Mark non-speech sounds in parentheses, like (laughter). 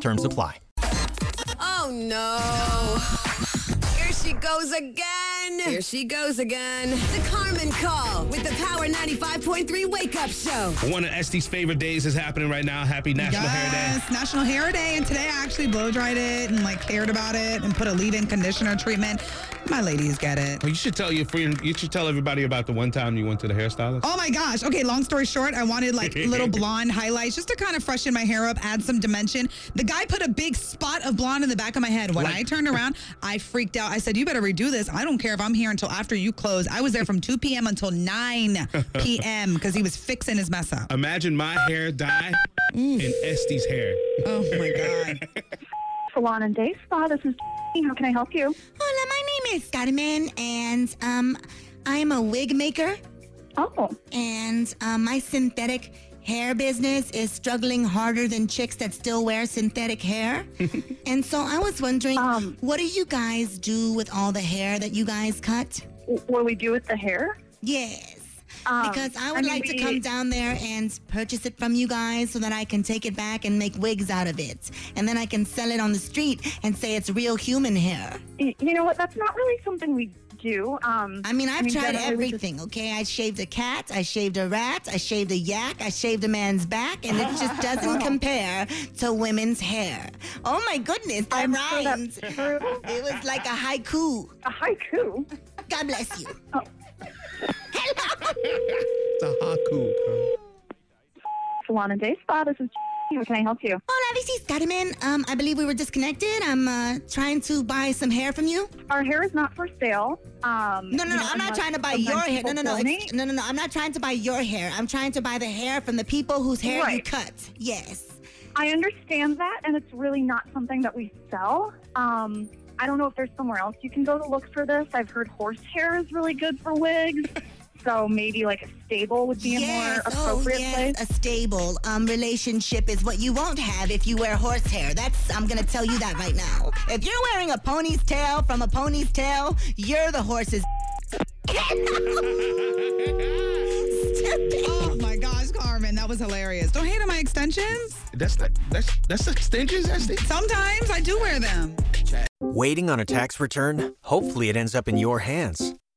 Terms apply. Oh no. Here she goes again. Here she goes again. The Carmen Call with the Power 95.3 Wake Up Show. One of Estee's favorite days is happening right now. Happy National Hair Day. Yes, National Hair Day, and today I actually blow dried it and like cared about it and put a leave-in conditioner treatment. My ladies get it. Well, you should tell your friend. You should tell everybody about the one time you went to the hairstylist. Oh my gosh. Okay, long story short, I wanted like little (laughs) blonde highlights just to kind of freshen my hair up, add some dimension. The guy put a big spot of blonde in the back of my head. When Like- I turned around, I freaked out. I said, You better redo this. I don't care if I'm here until after you close. I was there from 2 p.m. until 9 (laughs) p.m. because he was fixing his mess up. Imagine my hair dye and Estee's hair. Oh my God. (laughs) Salon and Day Spa. This is How can I help you? Hola, my name is Carmen, and um, I'm a wig maker, Oh, and um, my synthetic hair business is struggling harder than chicks that still wear synthetic hair. (laughs) and so I was wondering, Um. what do you guys do with all the hair that you guys cut? what do we do with the hair? Yes. Um, Because I I would mean, like to come down there and purchase it from you guys so that I can take it back and make wigs out of it. And then I can sell it on the street and say it's real human hair. You know what? That's not really something we do. Um, I mean, I've tried generally we just- everything, okay? I shaved a cat, I shaved a rat, I shaved a yak, I shaved a man's back, and it just doesn't (laughs) compare to women's hair. Oh my goodness, that that's (laughs) true. It was like a haiku. A haiku. God bless you. (laughs) It's a haku. Salon and Day Spa. This is How can I help you? Hola, this is Carmen. Um, I believe we were disconnected. I'm uh, trying to buy some hair from you. Our hair is not for sale. Um, No, no, you no. I'm not trying to buy your hair. No, no, no. Ex- No, no, no. I'm not trying to buy your hair. I'm trying to buy the hair from the people whose hair you cut. Yes. I understand that, and it's really not something that we sell. Um, I don't know if there's somewhere else you can go to look for this. I've heard horsehair is really good for wigs, (laughs) so maybe like a stable would be a more appropriate oh, yes, place. a stable um, relationship is what you won't have if you wear horsehair. That's I'm gonna tell you that right now. If you're wearing a pony's tail from a pony's tail, you're the horse's. (laughs) Oh my gosh, Carmen, that was hilarious. Don't hate on my extensions. That's the, that's that's extensions, Estee. Sometimes I do wear them. Waiting on a tax return? Hopefully, it ends up in your hands.